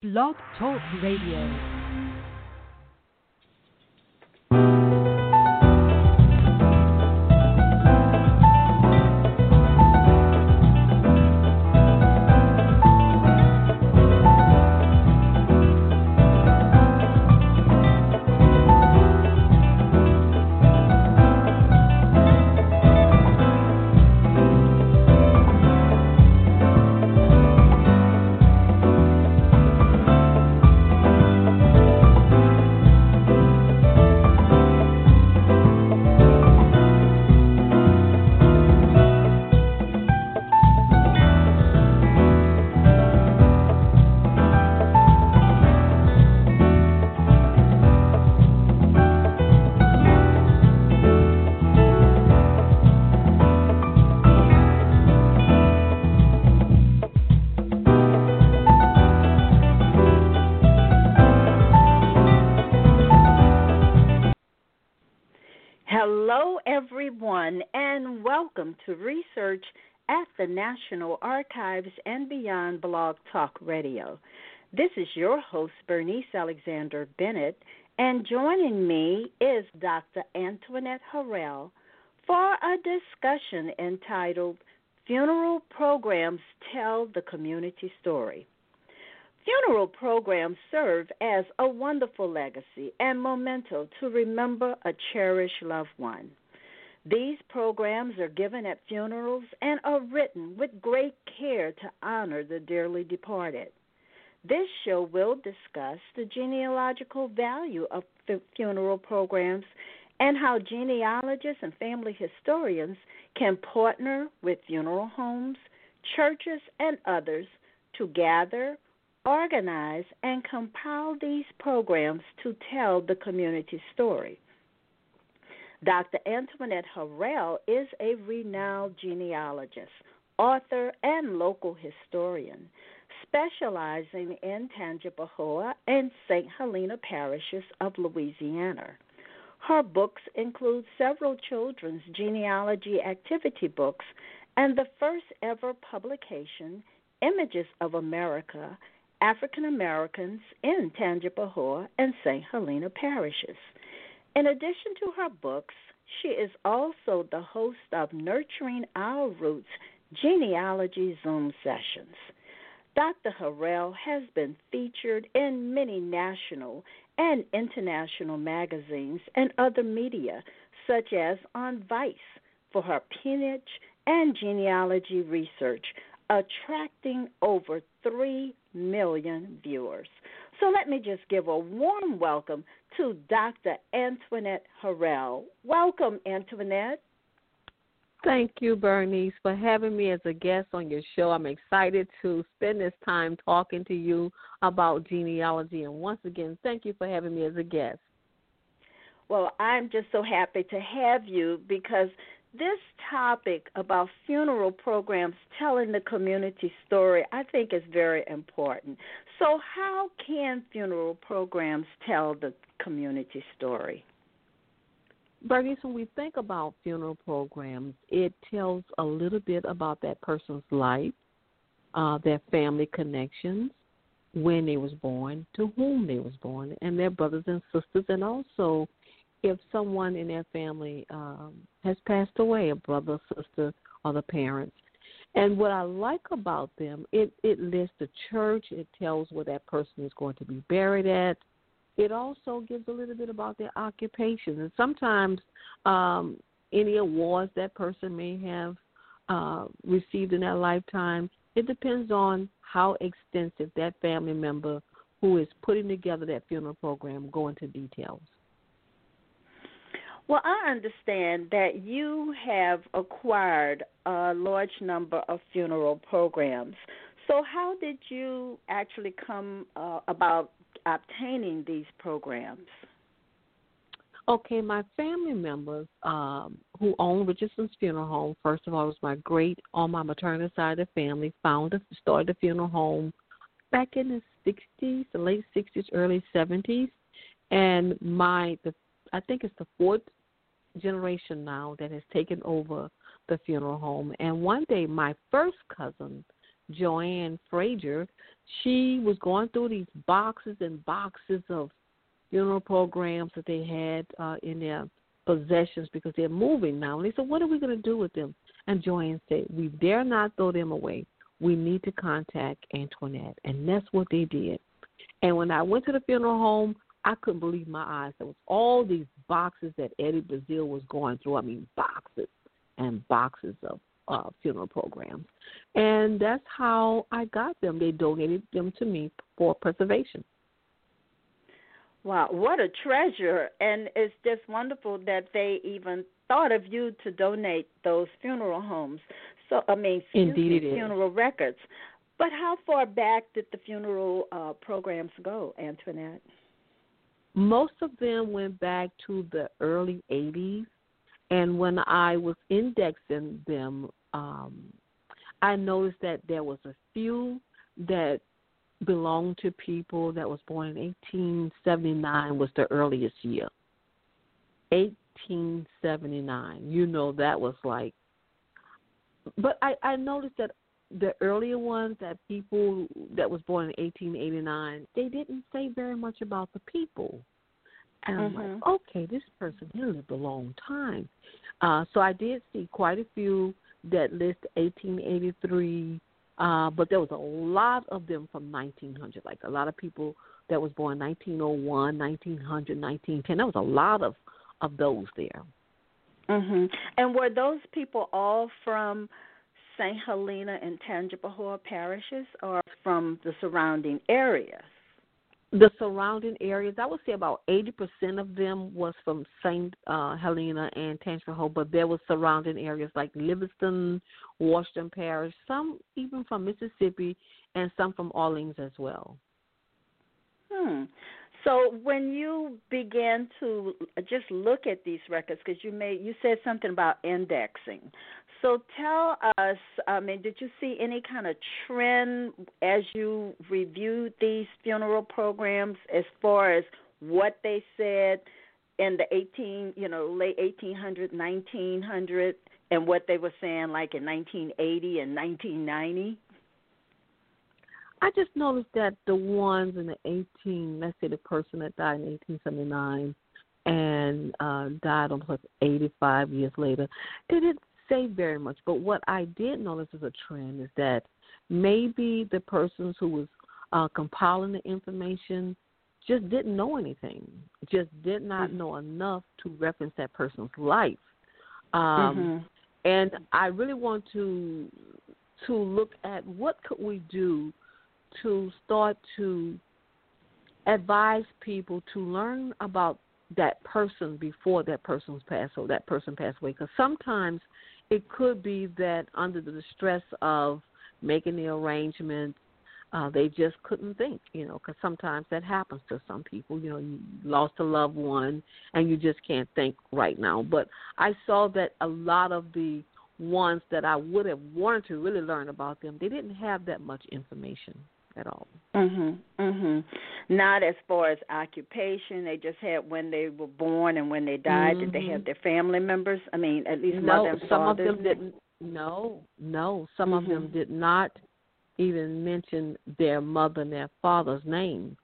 Blog Talk Radio. To research at the National Archives and Beyond Blog Talk Radio. This is your host, Bernice Alexander Bennett, and joining me is Dr. Antoinette Harrell for a discussion entitled Funeral Programs Tell the Community Story. Funeral programs serve as a wonderful legacy and memento to remember a cherished loved one. These programs are given at funerals and are written with great care to honor the dearly departed. This show will discuss the genealogical value of funeral programs and how genealogists and family historians can partner with funeral homes, churches, and others to gather, organize, and compile these programs to tell the community story. Dr. Antoinette Harrell is a renowned genealogist, author, and local historian, specializing in Tangipahoa and St. Helena parishes of Louisiana. Her books include several children's genealogy activity books and the first ever publication, Images of America African Americans in Tangipahoa and St. Helena parishes. In addition to her books, she is also the host of Nurturing Our Roots genealogy Zoom sessions. Dr. Harrell has been featured in many national and international magazines and other media, such as on Vice, for her peonage and genealogy research, attracting over 3 million viewers. So let me just give a warm welcome to Dr. Antoinette Harrell. Welcome, Antoinette. Thank you, Bernice, for having me as a guest on your show. I'm excited to spend this time talking to you about genealogy. And once again, thank you for having me as a guest. Well, I'm just so happy to have you because this topic about funeral programs telling the community story, I think, is very important. So, how can funeral programs tell the community story? Bernice, when we think about funeral programs, it tells a little bit about that person's life, uh, their family connections, when they was born, to whom they was born, and their brothers and sisters, and also if someone in their family um, has passed away, a brother, sister, or the parents. And what I like about them, it it lists the church. It tells where that person is going to be buried at. It also gives a little bit about their occupation, and sometimes um, any awards that person may have uh, received in their lifetime. It depends on how extensive that family member who is putting together that funeral program go into details. Well, I understand that you have acquired a large number of funeral programs. So, how did you actually come uh, about obtaining these programs? Okay, my family members um, who own Richardson's Funeral Home, first of all, was my great on my maternal side of the family, founded, started the funeral home back in the 60s, the late 60s, early 70s. And my, the I think it's the fourth generation now that has taken over the funeral home. And one day, my first cousin Joanne Frazier, she was going through these boxes and boxes of funeral programs that they had uh, in their possessions because they're moving now. And they said, What are we going to do with them? And Joanne said, We dare not throw them away. We need to contact Antoinette. And that's what they did. And when I went to the funeral home, I couldn't believe my eyes. There was all these boxes that Eddie Brazil was going through. I mean, boxes and boxes of uh, funeral programs. And that's how I got them. They donated them to me for preservation. Wow, what a treasure. And it's just wonderful that they even thought of you to donate those funeral homes. So, I mean, Indeed me, funeral records. But how far back did the funeral uh, programs go, Antoinette? Most of them went back to the early 80s. And when I was indexing them, um, I noticed that there was a few that belonged to people that was born in 1879 was the earliest year. 1879. You know that was like but I I noticed that the earlier ones that people that was born in 1889, they didn't say very much about the people. And I'm mm-hmm. like, okay, this person he lived a long time. Uh, so I did see quite a few that list 1883, uh, but there was a lot of them from 1900. Like a lot of people that was born 1901, 1900, 1910. There was a lot of of those there. Mhm. And were those people all from St. Helena and Tangipahoa parishes or from the surrounding areas? The surrounding areas, I would say about 80% of them was from St. Uh, Helena and Tangipahoa, but there was surrounding areas like Livingston, Washington Parish, some even from Mississippi, and some from Orleans as well. Hmm. So when you began to just look at these records, because you made you said something about indexing. So tell us, I mean, did you see any kind of trend as you reviewed these funeral programs as far as what they said in the 18, you know, late 1800, 1900, and what they were saying like in 1980 and 1990? I just noticed that the ones in the 18, let's say the person that died in 1879 and uh, died almost 85 years later, they didn't say very much. But what I did notice as a trend is that maybe the persons who was uh, compiling the information just didn't know anything, just did not know enough to reference that person's life. Um, mm-hmm. And I really want to to look at what could we do to start to advise people to learn about that person before that person's passed or that person passed away because sometimes it could be that under the stress of making the arrangements uh they just couldn't think you know because sometimes that happens to some people you know you lost a loved one and you just can't think right now. But i saw that a lot of the ones that i would have wanted to really learn about them they didn't have that much information at all. Mhm. Mhm. Not as far as occupation. They just had when they were born and when they died. Mm-hmm. Did they have their family members? I mean, at least no, mother and some of them didn't. No, no. Some mm-hmm. of them did not even mention their mother and their father's name.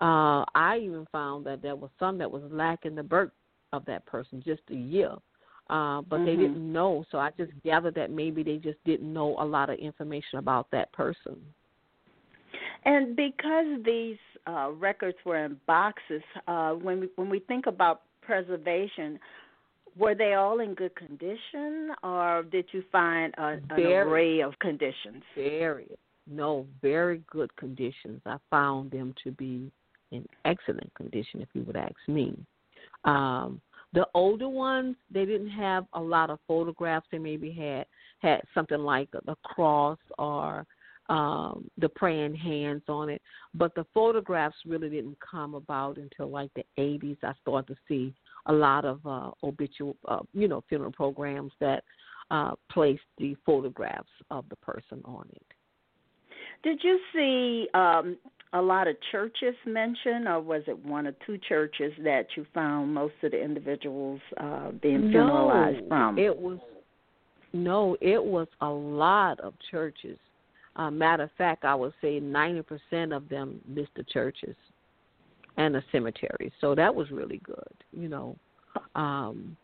Uh, I even found that there was some that was lacking the birth of that person, just a year. Uh, but mm-hmm. they didn't know, so I just gathered that maybe they just didn't know a lot of information about that person. And because these uh, records were in boxes, uh, when we, when we think about preservation, were they all in good condition, or did you find a, an very, array of conditions? Very, no, very good conditions. I found them to be in excellent condition, if you would ask me. Um, the older ones, they didn't have a lot of photographs. They maybe had had something like a, a cross or um, the praying hands on it. But the photographs really didn't come about until like the 80s. I started to see a lot of uh, obituary, uh, you know, funeral programs that uh, placed the photographs of the person on it. Did you see um, a lot of churches mentioned, or was it one or two churches that you found most of the individuals uh, being funeralized no, from? It was no, it was a lot of churches Uh, matter of fact, I would say 90% of them missed the churches and the cemeteries. So that was really good, you know. Um,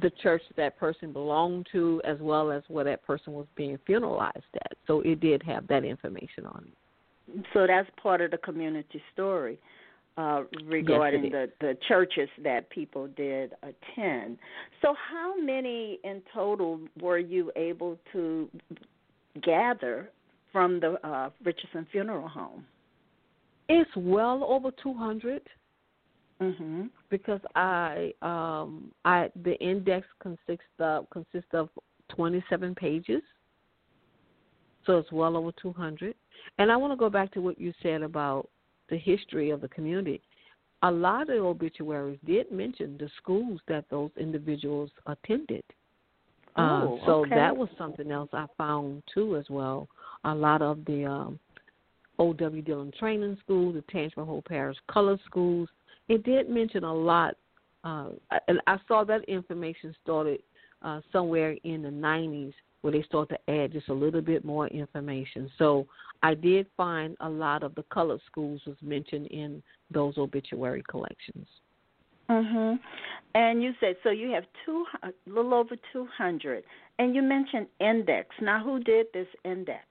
the church that person belonged to, as well as where that person was being funeralized at. So it did have that information on it. So that's part of the community story uh, regarding yes, the the churches that people did attend. So how many in total were you able to gather from the uh, Richardson Funeral Home? It's well over 200 mm-hmm. because I um I the index consists of consists of 27 pages. So it's well over 200. And I want to go back to what you said about the history of the community. A lot of the obituaries did mention the schools that those individuals attended. Oh, uh, so okay. that was something else I found too as well. A lot of the um, O.W. Dillon Training School, the Tangipahoa Whole Parish Color Schools. It did mention a lot, uh, and I saw that information started uh, somewhere in the 90s where they started to add just a little bit more information. So I did find a lot of the colored schools was mentioned in those obituary collections. Mhm. And you said so you have two a little over 200 and you mentioned index. Now who did this index?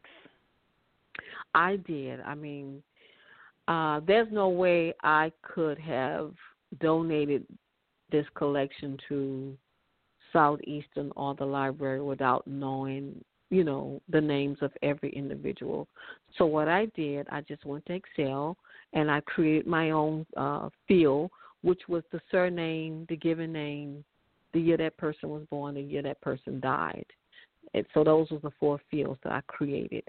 I did. I mean, uh, there's no way I could have donated this collection to Southeastern or the library without knowing, you know, the names of every individual. So what I did, I just went to Excel and I created my own uh, field, which was the surname, the given name, the year that person was born, the year that person died. And so those were the four fields that I created.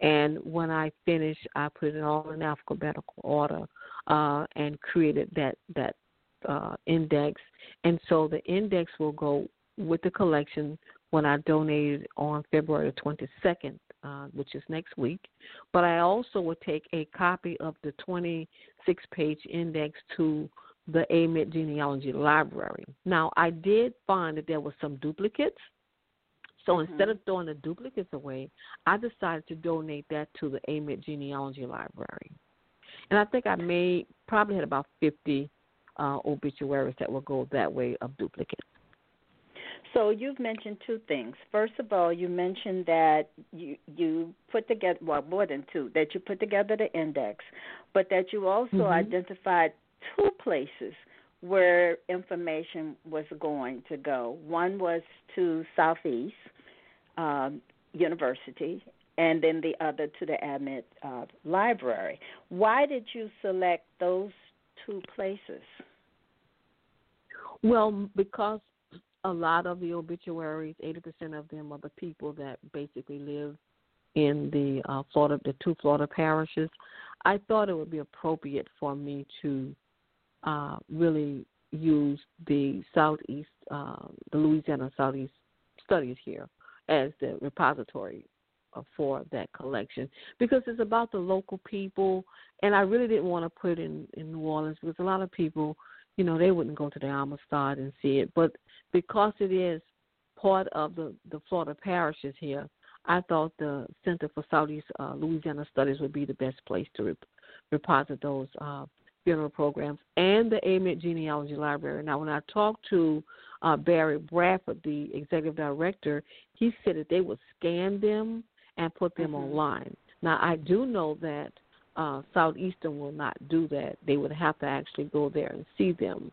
And when I finished, I put it all in alphabetical order uh, and created that that uh, index. And so the index will go with the collection when I donated on February 22nd, uh, which is next week. But I also will take a copy of the 26 page index to the Amite Genealogy Library. Now, I did find that there were some duplicates. So mm-hmm. instead of throwing the duplicates away, I decided to donate that to the Amite Genealogy Library. And I think I made probably had about 50 uh, obituaries that will go that way of duplicates. So you've mentioned two things. First of all, you mentioned that you you put together well more than two that you put together the index, but that you also mm-hmm. identified two places where information was going to go. One was to Southeast um, University, and then the other to the Amite uh, Library. Why did you select those two places? Well, because a lot of the obituaries, 80% of them are the people that basically live in the uh, Florida, the two Florida parishes. I thought it would be appropriate for me to uh, really use the Southeast, uh, the Louisiana Southeast studies here as the repository uh, for that collection because it's about the local people, and I really didn't want to put in in New Orleans because a lot of people you know, they wouldn't go to the Amistad and see it. But because it is part of the, the Florida parishes here, I thought the Center for Southeast uh, Louisiana Studies would be the best place to rep- reposit those uh, funeral programs and the Amite Genealogy Library. Now, when I talked to uh, Barry Bradford, the executive director, he said that they would scan them and put them mm-hmm. online. Now, I do know that uh, Southeastern will not do that. They would have to actually go there and see them.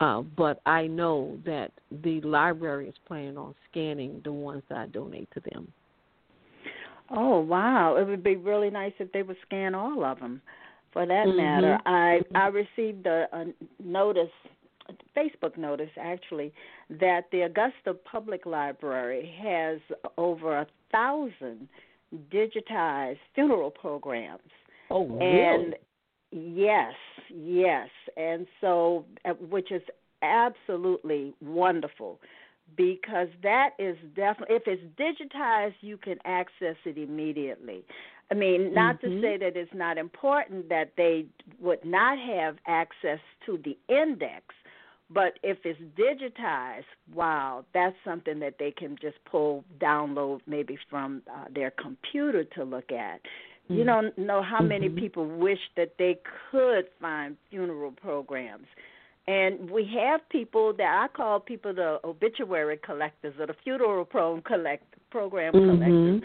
Uh, but I know that the library is planning on scanning the ones that I donate to them. Oh wow! It would be really nice if they would scan all of them. For that mm-hmm. matter, I I received a, a notice, Facebook notice actually, that the Augusta Public Library has over a thousand digitized funeral programs Oh, really? And yes, yes. And so, uh, which is absolutely wonderful because that is definitely, if it's digitized, you can access it immediately. I mean, not mm-hmm. to say that it's not important that they would not have access to the index, But if it's digitized, wow, that's something that they can just pull, download maybe from uh, their computer to look at. Mm-hmm. You don't know how many mm-hmm. people wish that they could find funeral programs. And we have people that I call people the obituary collectors or the funeral program collect program mm-hmm. collectors.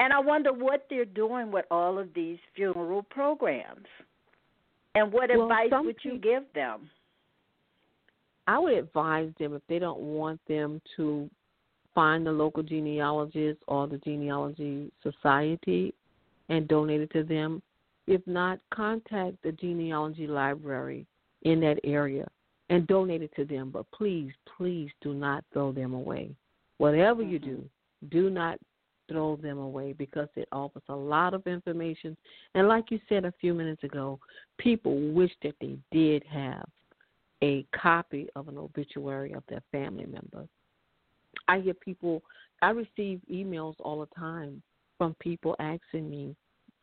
And I wonder what they're doing with all of these funeral programs. And what well, advice would you give them? I would advise them if they don't want them to find the local genealogist or the genealogy society and donate it to them. If not, contact the genealogy library in that area and donate it to them. But please, please do not throw them away. Whatever mm-hmm. you do, do not throw them away because it offers a lot of information. And like you said a few minutes ago, people wish that they did have a copy of an obituary of their family member. I hear people, I receive emails all the time from people asking me,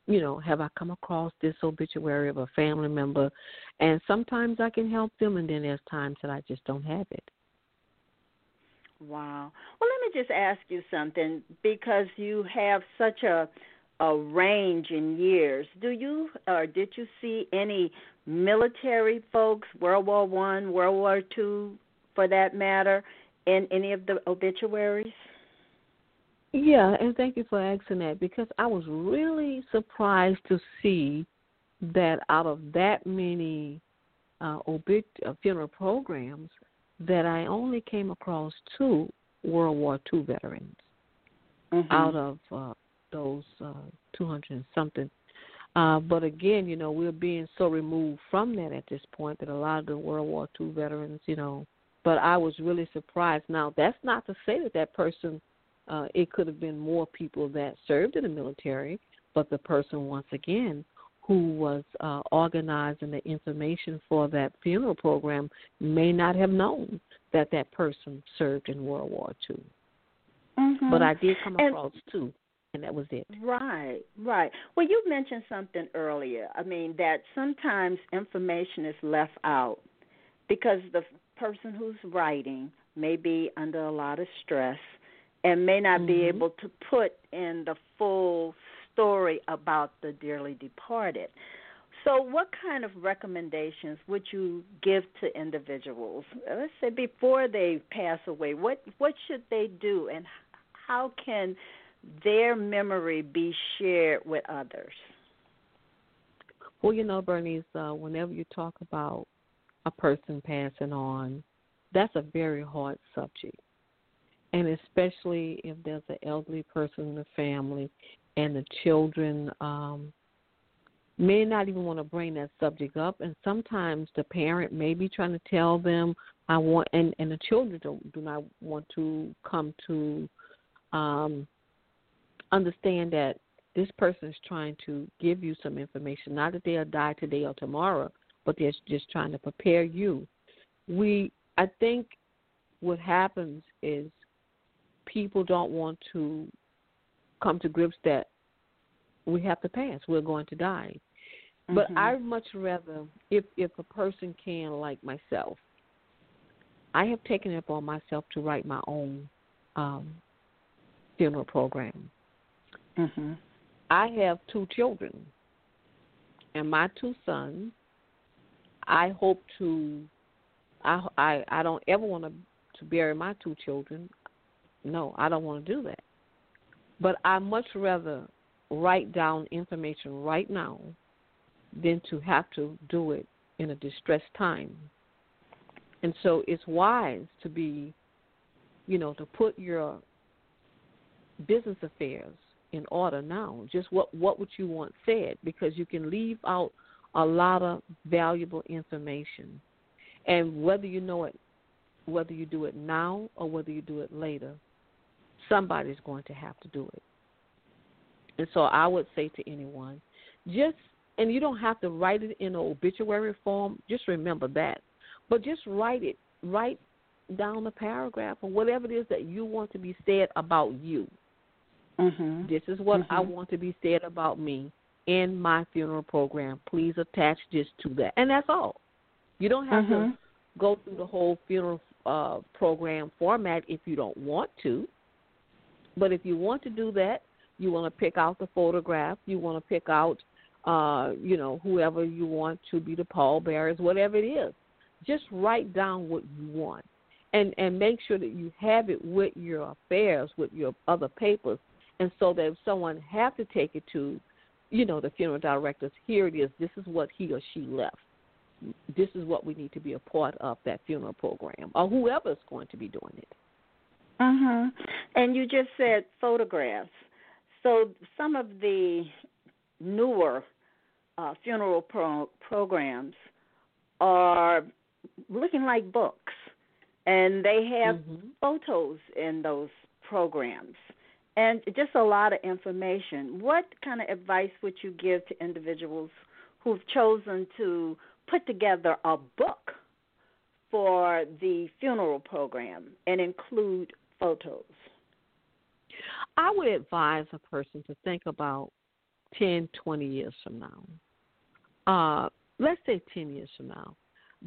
you know, have I come across this obituary of a family member? And sometimes I can help them, and then there's times that I just don't have it. Wow. Well, let me just ask you something because you have such a a range in years. Do you or did you see any military folks, World War One, World War Two, for that matter, in any of the obituaries? Yeah, and thank you for asking that because I was really surprised to see that out of that many uh, obit uh, funeral programs, that I only came across two World War II veterans mm-hmm. out of uh, those uh, 200 something. Uh, but again, you know, we're being so removed from that at this point that a lot of the World War II veterans, you know, but I was really surprised. Now, that's not to say that that person, uh, it could have been more people that served in the military, but the person, once again, who was uh, organizing the information for that funeral program may not have known that that person served in World War II. Mm-hmm. But I did come across and, two and that was it. Right, right. Well, you mentioned something earlier. I mean, that sometimes information is left out because the person who's writing may be under a lot of stress and may not mm-hmm. be able to put in the full story about the dearly departed. So, what kind of recommendations would you give to individuals? Let's say before they pass away, what what should they do, and how can their memory be shared with others? Well, you know, Bernice, uh, whenever you talk about a person passing on, that's a very hard subject. And especially if there's an elderly person in the family and the children um, may not even want to bring that subject up. And sometimes the parent may be trying to tell them, I want, and, and the children don't, do not want to come to um, understand that this person is trying to give you some information, not that they'll die today or tomorrow, but they're just trying to prepare you. We, I think, what happens is people don't want to come to grips that we have to pass. We're going to die. Mm-hmm. But I much rather, if if a person can, like myself, I have taken it upon myself to write my own um, funeral program. Mm-hmm. I have two children, and my two sons. I hope to. I I I don't ever want to to bury my two children. No, I don't want to do that. But I much rather write down information right now than to have to do it in a distressed time. And so it's wise to be, you know, to put your business affairs in order now. Just what what would you want said because you can leave out a lot of valuable information. And whether you know it whether you do it now or whether you do it later, somebody's going to have to do it. And so I would say to anyone, just and you don't have to write it in an obituary form, just remember that. But just write it, write down a paragraph or whatever it is that you want to be said about you. Mm-hmm. This is what mm-hmm. I want to be said about me in my funeral program. Please attach this to that. And that's all. You don't have mm-hmm. to go through the whole funeral uh, program format if you don't want to. But if you want to do that, you want to pick out the photograph, you want to pick out, uh, you know, whoever you want to be the pallbearers, whatever it is. Just write down what you want, and and make sure that you have it with your affairs, with your other papers, and so that if someone have to take it to, you know, the funeral directors, here it is. This is what he or she left this is what we need to be a part of that funeral program or whoever's going to be doing it. Mhm. And you just said photographs. So some of the newer uh, funeral pro- programs are looking like books, and they have mm-hmm. photos in those programs, and just a lot of information. What kind of advice would you give to individuals who've chosen to put together a book for the funeral program and include photos? I would advise a person to think about 10, 20 years from now. Uh, let's say 10 years from now.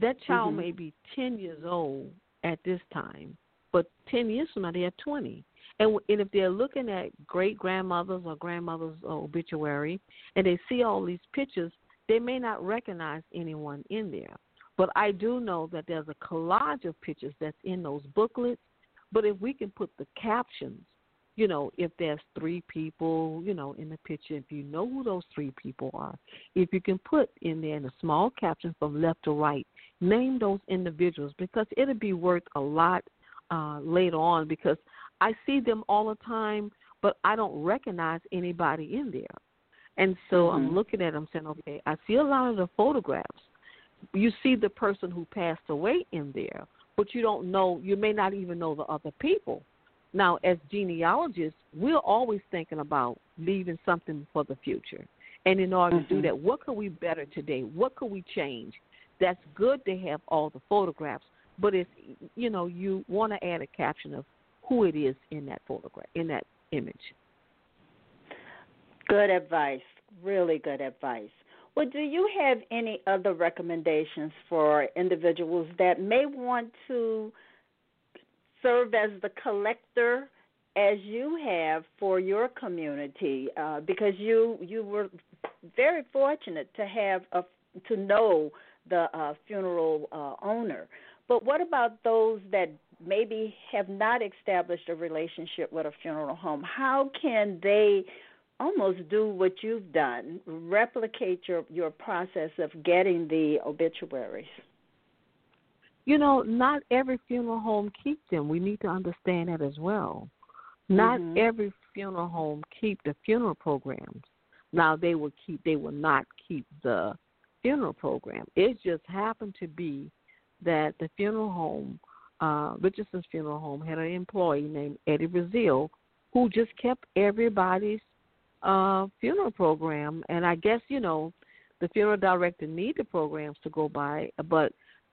That child mm-hmm. may be 10 years old at this time, but 10 years from now, they are 20. And, and if they're looking at great grandmothers or grandmothers' obituary and they see all these pictures, they may not recognize anyone in there. But I do know that there's a collage of pictures that's in those booklets. But if we can put the captions, you know, if there's three people, you know, in the picture, if you know who those three people are, if you can put in there in a small caption from left to right, name those individuals because it'll be worth a lot uh, later on because I see them all the time, but I don't recognize anybody in there. And so mm-hmm. I'm looking at them saying, okay, I see a lot of the photographs. You see the person who passed away in there, but you don't know, you may not even know the other people. Now, as genealogists, we're always thinking about leaving something for the future. And in order mm-hmm. to do mm-hmm. that, what could we better today? What could we change? That's good to have all the photographs, but if you know you want to add a caption of who it is in that photograph, in that image. Good advice. Really good advice. Well, do you have any other recommendations for individuals that may want to serve as the collector as you have for your community? Uh, because you you were very fortunate to have a to know the uh, funeral uh, owner. But what about those that maybe have not established a relationship with a funeral home? How can they almost do what you've done, replicate your your process of getting the obituaries. You know, not every funeral home keeps them. We need to understand that as well. Not mm-hmm. every funeral home keep the funeral programs. Now they will keep they will not keep the funeral program. It just happened to be that the funeral home, uh, Richardson's funeral home, had an employee named Eddie Brazil who just kept everybody's uh, funeral program, and I guess you know the funeral director need the programs to go by. But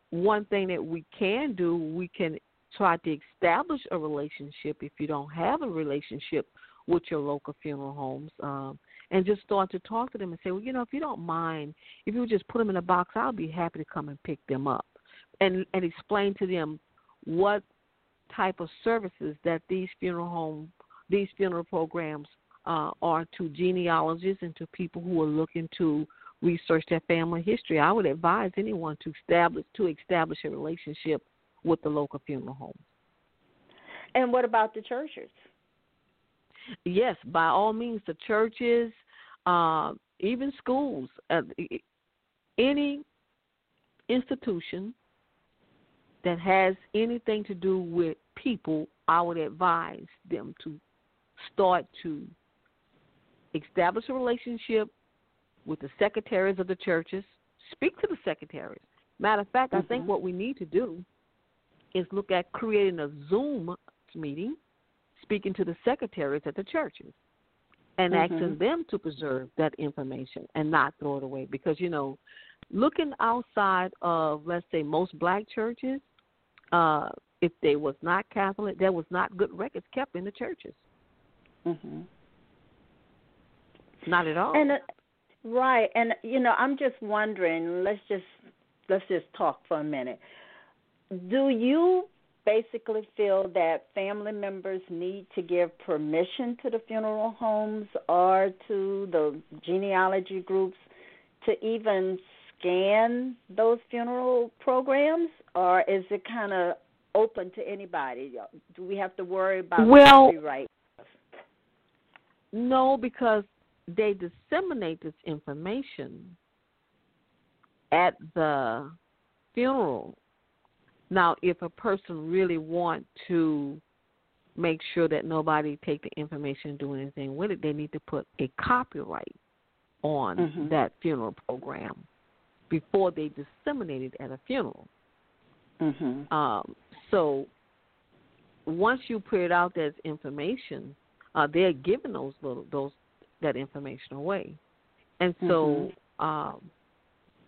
one thing that we can do, we can try to establish a relationship if you don't have a relationship with your local funeral homes. Um, and just start to talk to them and say, well, you know, if you don't mind, if you would just put them in a box, I'll be happy to come and pick them up, and and explain to them what type of services that these funeral home, these funeral programs uh, or to genealogists and to people who are looking to research their family history. I would advise anyone to establish to establish a relationship with the local funeral home. And what about the churches? Yes, by all means, the churches, uh, even schools, uh, any institution that has anything to do with people, I would advise them to start to establish a relationship with the secretaries of the churches. Speak to the secretaries. Matter of fact, mm-hmm. I think what we need to do is look at creating a Zoom meeting, speaking to the secretaries at the churches, and mm-hmm. asking them to preserve that information and not throw it away. Because you know, looking outside of let's say most black churches, uh, if they was not Catholic, there was not good records kept in the churches. Mm-hmm. Not at all. And uh, right, and you know, I'm just wondering. Let's just let's just talk for a minute. do you basically feel that family members need to give permission to the funeral homes or to the genealogy groups to even scan those funeral programs, or is it kind of open to anybody? Do we have to worry about well, copyright? No, because they disseminate this information at the funeral. Now, if a person really want to make sure that nobody take the information and do anything with it, they need to put a copyright on mm-hmm. that funeral program before they disseminated at a funeral. Mm-hmm. Um, so once you put it out as information, uh, they're giving those little those that information away, and so mm-hmm. um,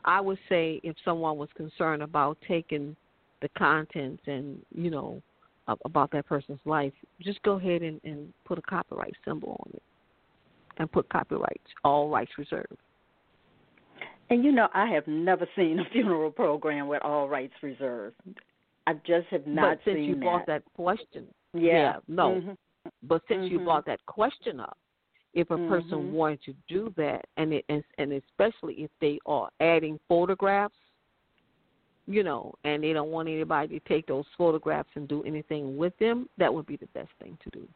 I would say if someone was concerned about taking the contents and you know about that person's life, just go ahead and, and put a copyright symbol on it, and put copyrights all rights reserved. And you know, I have never seen a funeral program with all rights reserved. I just have not but since seen you that. brought that question, yeah, yeah no. Mm-hmm. But since mm-hmm. you brought that question up, if a person mm-hmm. wanted to do that, and it, and, and especially if they are adding photographs, you know, and they don't want anybody to take those photographs and do anything with them, that would be the best thing to do.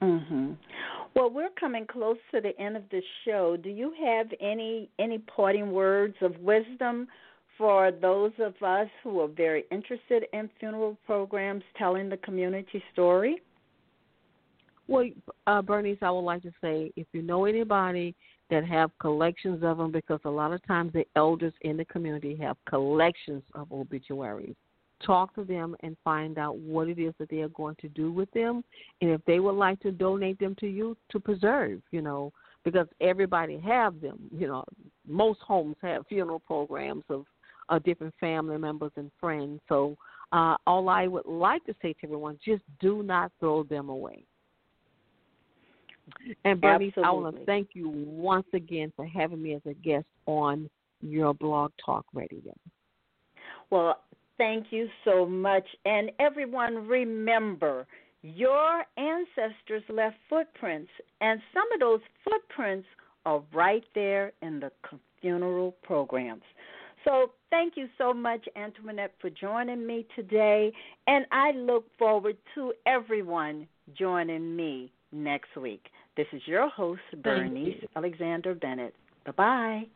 Mhm. Well, we're coming close to the end of the show. Do you have any any parting words of wisdom for those of us who are very interested in funeral programs telling the community story? Well, uh, Bernice, I would like to say if you know anybody that have collections of them, because a lot of times the elders in the community have collections of obituaries talk to them and find out what it is that they are going to do with them and if they would like to donate them to you to preserve you know because everybody have them you know most homes have funeral programs of uh, different family members and friends so uh, all i would like to say to everyone just do not throw them away and Bernice, Absolutely. I want to thank you once again for having me as a guest on your blog talk radio. Well, Thank you so much. And everyone, remember your ancestors left footprints, and some of those footprints are right there in the funeral programs. So, thank you so much, Antoinette, for joining me today. And I look forward to everyone joining me next week. This is your host, Bernice Alexander Bennett. Bye bye.